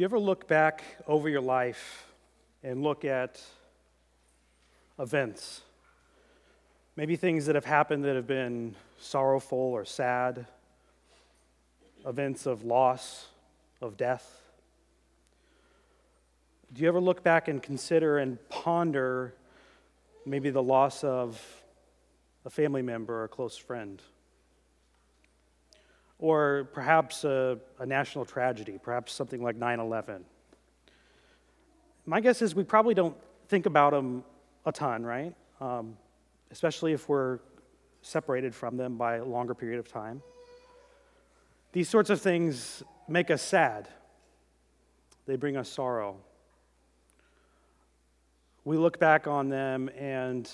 Do you ever look back over your life and look at events? Maybe things that have happened that have been sorrowful or sad, events of loss, of death. Do you ever look back and consider and ponder maybe the loss of a family member or a close friend? Or perhaps a, a national tragedy, perhaps something like 9 11. My guess is we probably don't think about them a ton, right? Um, especially if we're separated from them by a longer period of time. These sorts of things make us sad, they bring us sorrow. We look back on them and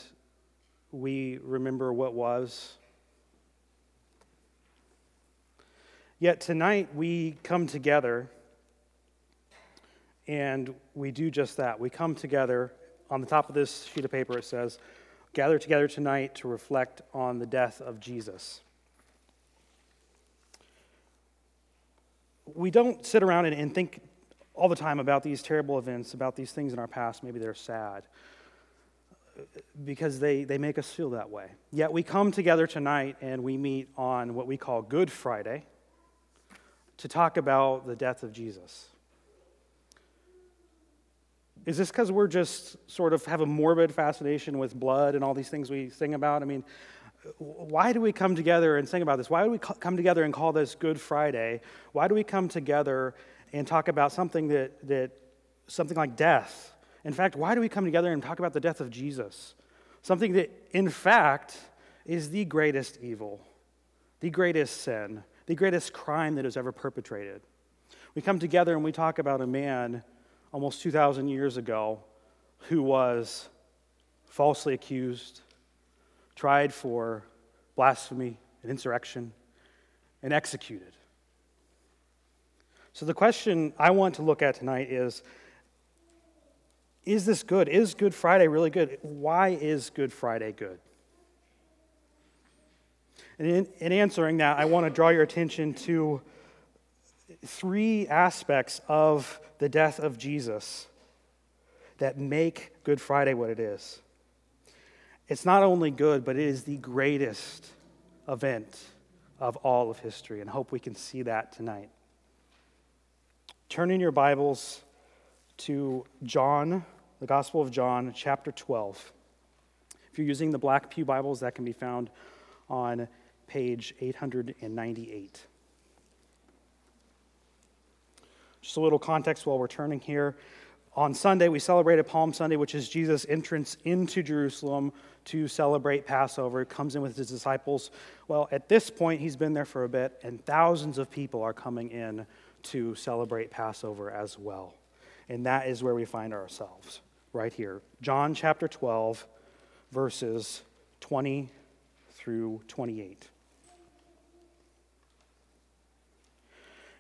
we remember what was. Yet tonight we come together and we do just that. We come together. On the top of this sheet of paper, it says, Gather together tonight to reflect on the death of Jesus. We don't sit around and, and think all the time about these terrible events, about these things in our past. Maybe they're sad because they, they make us feel that way. Yet we come together tonight and we meet on what we call Good Friday to talk about the death of Jesus. Is this because we're just sort of have a morbid fascination with blood and all these things we sing about? I mean, why do we come together and sing about this? Why do we come together and call this Good Friday? Why do we come together and talk about something that, that something like death? In fact, why do we come together and talk about the death of Jesus? Something that, in fact, is the greatest evil, the greatest sin, the greatest crime that is ever perpetrated. We come together and we talk about a man almost 2,000 years ago who was falsely accused, tried for blasphemy and insurrection, and executed. So, the question I want to look at tonight is Is this good? Is Good Friday really good? Why is Good Friday good? And in, in answering that, I want to draw your attention to three aspects of the death of Jesus that make Good Friday what it is. It's not only good, but it is the greatest event of all of history, and hope we can see that tonight. Turn in your Bibles to John, the Gospel of John, chapter 12. If you're using the Black Pew Bibles, that can be found on page 898. Just a little context while we're turning here. On Sunday, we celebrated Palm Sunday, which is Jesus' entrance into Jerusalem to celebrate Passover. He comes in with his disciples. Well, at this point, he's been there for a bit, and thousands of people are coming in to celebrate Passover as well. And that is where we find ourselves, right here. John chapter 12, verses 20 through 28.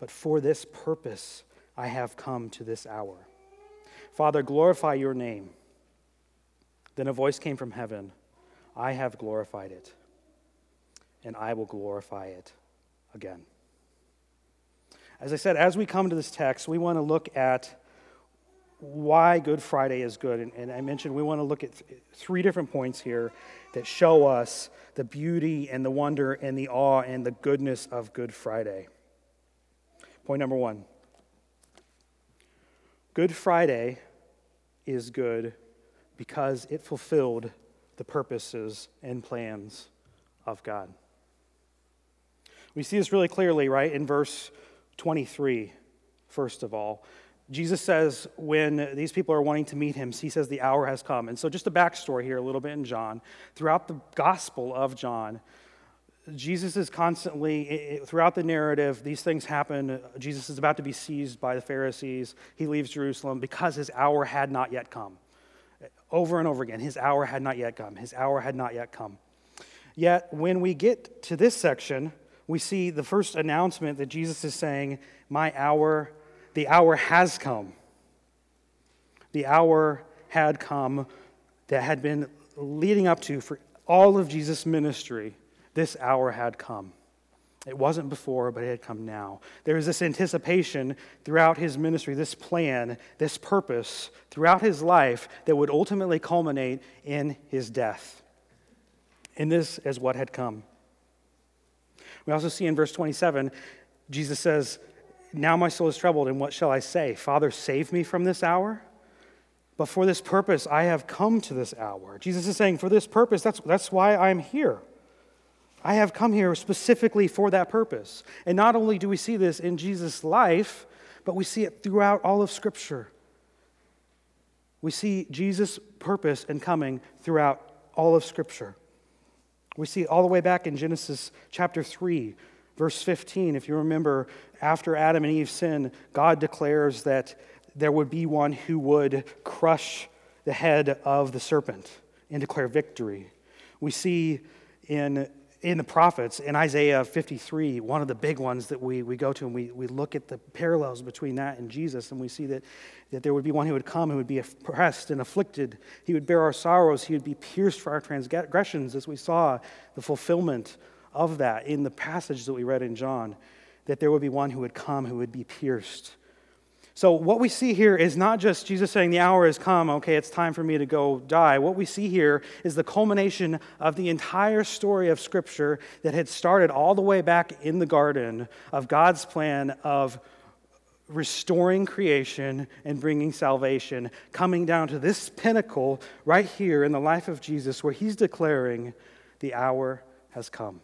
But for this purpose I have come to this hour. Father, glorify your name. Then a voice came from heaven I have glorified it, and I will glorify it again. As I said, as we come to this text, we want to look at why Good Friday is good. And, and, I mentioned we want to look at th- three different points here that show us the beauty and the wonder and the awe and the goodness of Good Friday. Point number one Good Friday is good because it fulfilled the purposes and plans of God. We see this really clearly, right, in verse 23, first of all. Jesus says when these people are wanting to meet him, he says the hour has come. And so, just a backstory here, a little bit in John. Throughout the Gospel of John, Jesus is constantly, throughout the narrative, these things happen. Jesus is about to be seized by the Pharisees. He leaves Jerusalem because his hour had not yet come. Over and over again, his hour had not yet come. His hour had not yet come. Yet, when we get to this section, we see the first announcement that Jesus is saying, My hour the hour has come. The hour had come that had been leading up to for all of Jesus' ministry. This hour had come. It wasn't before, but it had come now. There was this anticipation throughout his ministry, this plan, this purpose throughout his life that would ultimately culminate in his death. And this is what had come. We also see in verse 27, Jesus says, now my soul is troubled, and what shall I say? Father, save me from this hour? But for this purpose I have come to this hour. Jesus is saying, For this purpose, that's, that's why I'm here. I have come here specifically for that purpose. And not only do we see this in Jesus' life, but we see it throughout all of Scripture. We see Jesus' purpose and coming throughout all of Scripture. We see all the way back in Genesis chapter 3, verse 15. If you remember, after Adam and Eve sin, God declares that there would be one who would crush the head of the serpent and declare victory. We see in, in the prophets, in Isaiah 53, one of the big ones that we, we go to, and we, we look at the parallels between that and Jesus, and we see that, that there would be one who would come who would be oppressed and afflicted. He would bear our sorrows, he would be pierced for our transgressions, as we saw the fulfillment of that in the passage that we read in John that there would be one who would come who would be pierced. So, what we see here is not just Jesus saying, The hour has come, okay, it's time for me to go die. What we see here is the culmination of the entire story of Scripture that had started all the way back in the garden of God's plan of restoring creation and bringing salvation, coming down to this pinnacle right here in the life of Jesus where he's declaring, The hour has come.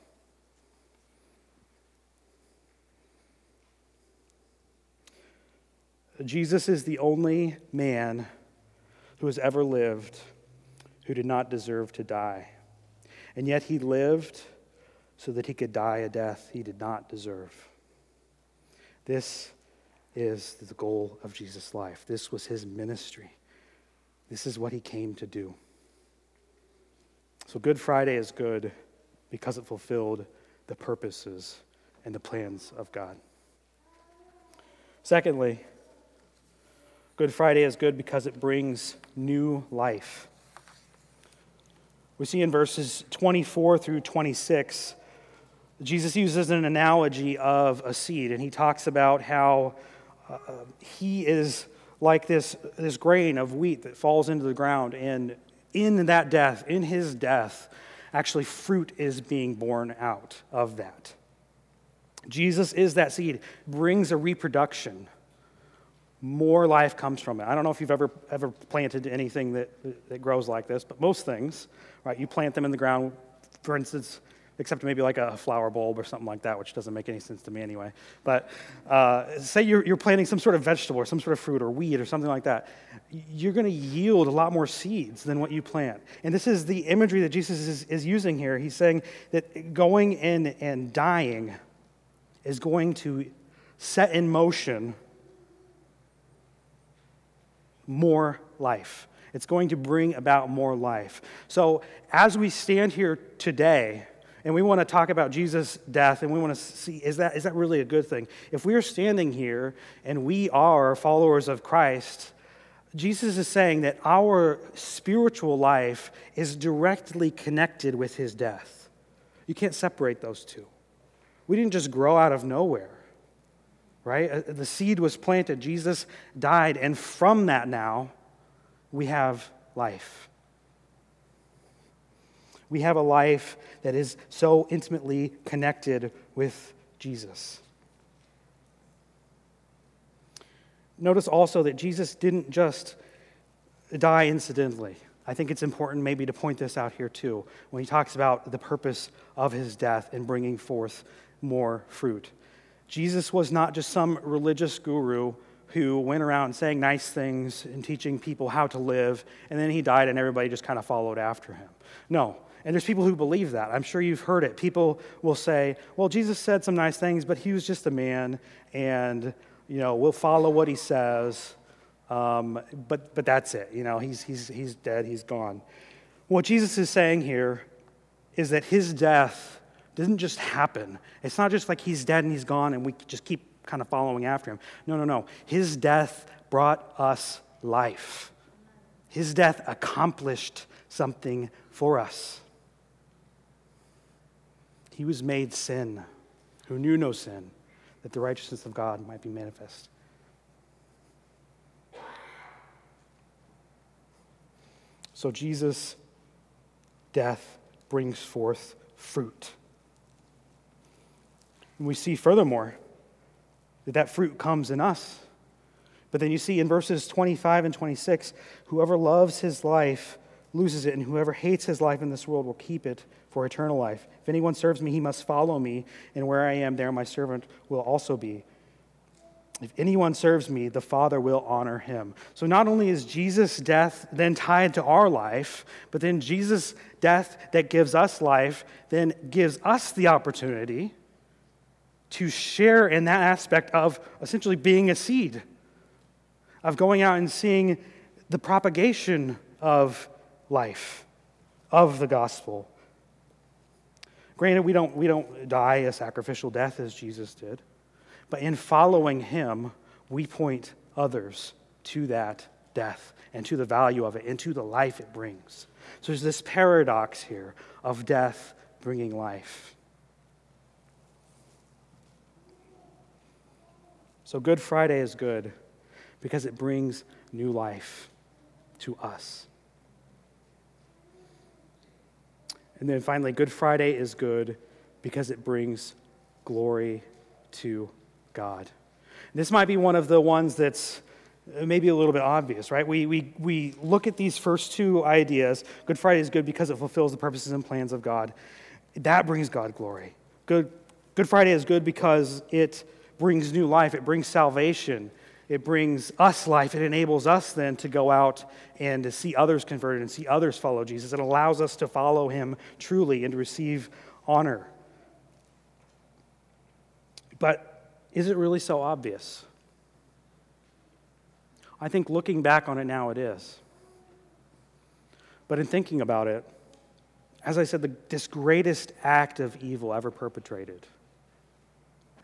Jesus is the only man who has ever lived who did not deserve to die. And yet he lived so that he could die a death he did not deserve. This is the goal of Jesus' life. This was his ministry. This is what he came to do. So, Good Friday is good because it fulfilled the purposes and the plans of God. Secondly, Good Friday is good because it brings new life. We see in verses 24 through 26, Jesus uses an analogy of a seed, and he talks about how uh, he is like this, this grain of wheat that falls into the ground, and in that death, in his death, actually fruit is being born out of that. Jesus is that seed, brings a reproduction more life comes from it. I don't know if you've ever, ever planted anything that, that grows like this, but most things, right, you plant them in the ground, for instance, except maybe like a flower bulb or something like that, which doesn't make any sense to me anyway. But uh, say you're, you're planting some sort of vegetable or some sort of fruit or weed or something like that, you're going to yield a lot more seeds than what you plant. And this is the imagery that Jesus is, is using here. He's saying that going in and dying is going to set in motion more life. It's going to bring about more life. So, as we stand here today, and we want to talk about Jesus' death, and we want to see is that, is that really a good thing? If we are standing here and we are followers of Christ, Jesus is saying that our spiritual life is directly connected with his death. You can't separate those two. We didn't just grow out of nowhere right? Uh, the seed was planted, Jesus died, and from that now, we have life. We have a life that is so intimately connected with Jesus. Notice also that Jesus didn't just die incidentally. I think it's important maybe to point this out here too when he talks about the purpose of his death and bringing forth more fruit. Jesus was not just some religious guru who went around saying nice things and teaching people how to live, and then he died and everybody just kind of followed after him. No. And there's people who believe that. I'm sure you've heard it. People will say, well, Jesus said some nice things, but he was just a man, and, you know, we'll follow what he says. Um, but, but that's it. You know, he's, he's, he's dead, he's gone. What Jesus is saying here is that his death didn't just happen. It's not just like he's dead and he's gone and we just keep kind of following after him. No, no, no. His death brought us life. His death accomplished something for us. He was made sin, who knew no sin, that the righteousness of God might be manifest. So Jesus' death brings forth fruit. And we see furthermore that that fruit comes in us. But then you see in verses 25 and 26 whoever loves his life loses it, and whoever hates his life in this world will keep it for eternal life. If anyone serves me, he must follow me, and where I am, there my servant will also be. If anyone serves me, the Father will honor him. So not only is Jesus' death then tied to our life, but then Jesus' death that gives us life then gives us the opportunity to share in that aspect of essentially being a seed, of going out and seeing the propagation of life, of the gospel. Granted, we don't, we don't die a sacrificial death as Jesus did. But in following him, we point others to that death and to the value of it and to the life it brings. So there's this paradox here of death bringing life. So Good Friday is good because it brings new life to us. And then finally, Good Friday is good because it brings glory to God. This might be one of the ones that's maybe a little bit obvious, right? We, we, we look at these first two ideas. Good Friday is good because it fulfills the purposes and plans of God. That brings God glory. Good, good Friday is good because it brings new life, it brings salvation, it brings us life. It enables us then to go out and to see others converted and see others follow Jesus. It allows us to follow him truly and to receive honor. But is it really so obvious? I think looking back on it now, it is. But in thinking about it, as I said, the, this greatest act of evil ever perpetrated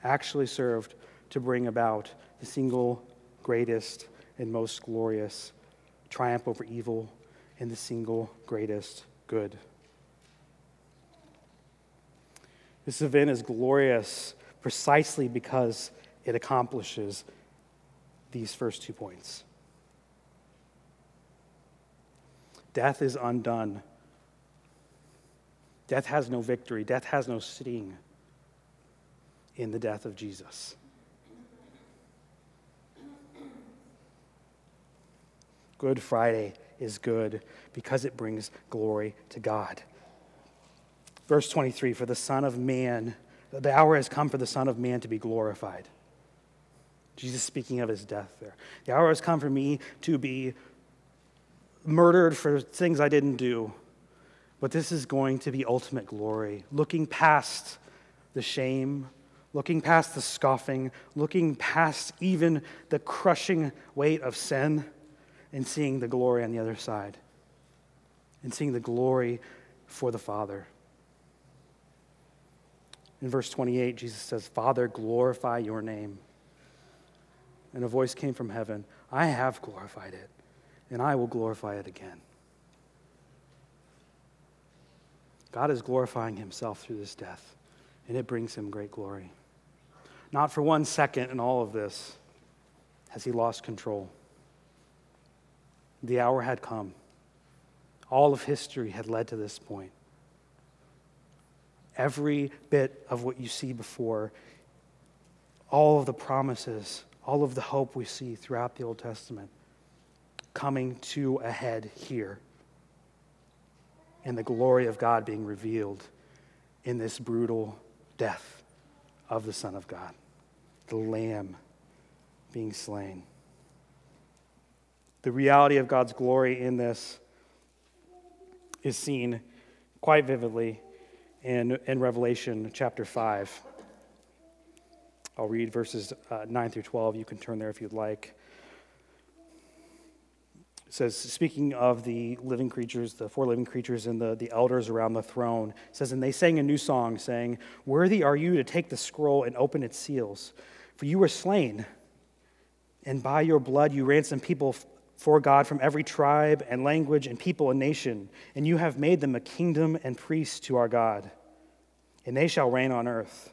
actually served to bring about the single greatest and most glorious triumph over evil and the single greatest good. This event is glorious precisely because it accomplishes these first two points. Death is undone. Death has no victory. Death has no sting in the death of Jesus. Good Friday is good because it brings glory to God. Verse 23 For the Son of Man the hour has come for the Son of Man to be glorified. Jesus speaking of his death there. The hour has come for me to be murdered for things I didn't do. But this is going to be ultimate glory, looking past the shame, looking past the scoffing, looking past even the crushing weight of sin, and seeing the glory on the other side, and seeing the glory for the Father. In verse 28, Jesus says, Father, glorify your name. And a voice came from heaven I have glorified it, and I will glorify it again. God is glorifying himself through this death, and it brings him great glory. Not for one second in all of this has he lost control. The hour had come. All of history had led to this point every bit of what you see before, all of the promises, all of the hope we see throughout the Old Testament coming to a head here, and the glory of God being revealed in this brutal death of the Son of God, the Lamb being slain. The reality of God's glory in this is seen quite vividly in, in Revelation chapter 5. I'll read verses uh, 9 through 12. You can turn there if you'd like. Says, speaking of the living creatures, the four living creatures and the, the elders around the throne, says, And they sang a new song, saying, Worthy are you to take the scroll and open its seals, for you were slain, and by your blood you ransomed people for God from every tribe and language and people and nation, and you have made them a kingdom and priests to our God, and they shall reign on earth.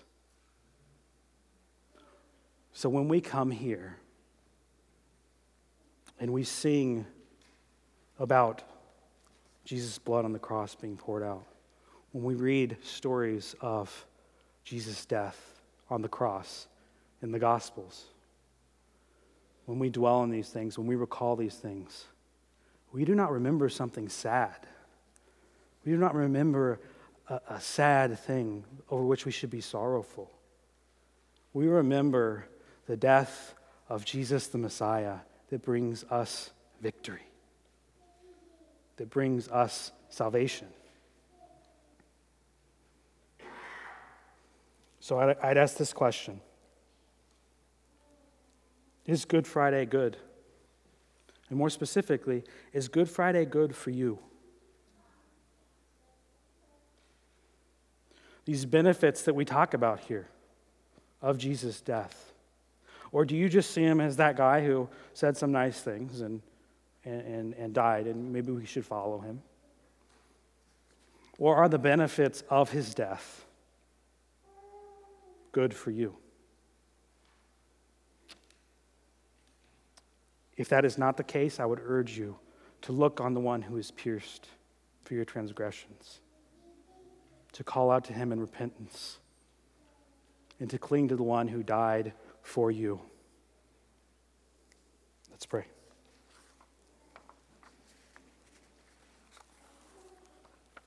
So when we come here and we sing about Jesus' blood on the cross being poured out, when we read stories of Jesus' death on the cross in the Gospels, when we dwell on these things, when we recall these things, we do not remember something sad. We do not remember a, a sad thing over which we should be sorrowful. We remember the death of Jesus the Messiah that brings us victory, that brings us salvation. So I'd, I'd ask this question Is Good Friday good? And more specifically, is Good Friday good for you? these benefits that we talk about here of Jesus' death? Or do you just see him as that guy who said some nice things and, and, and died, and maybe we should follow him? Or are the benefits of his death good for you? If that is not the case, I would urge you to look on the one who is pierced for your transgressions to call out to him in repentance and to cling to the one who died for you. Let's pray.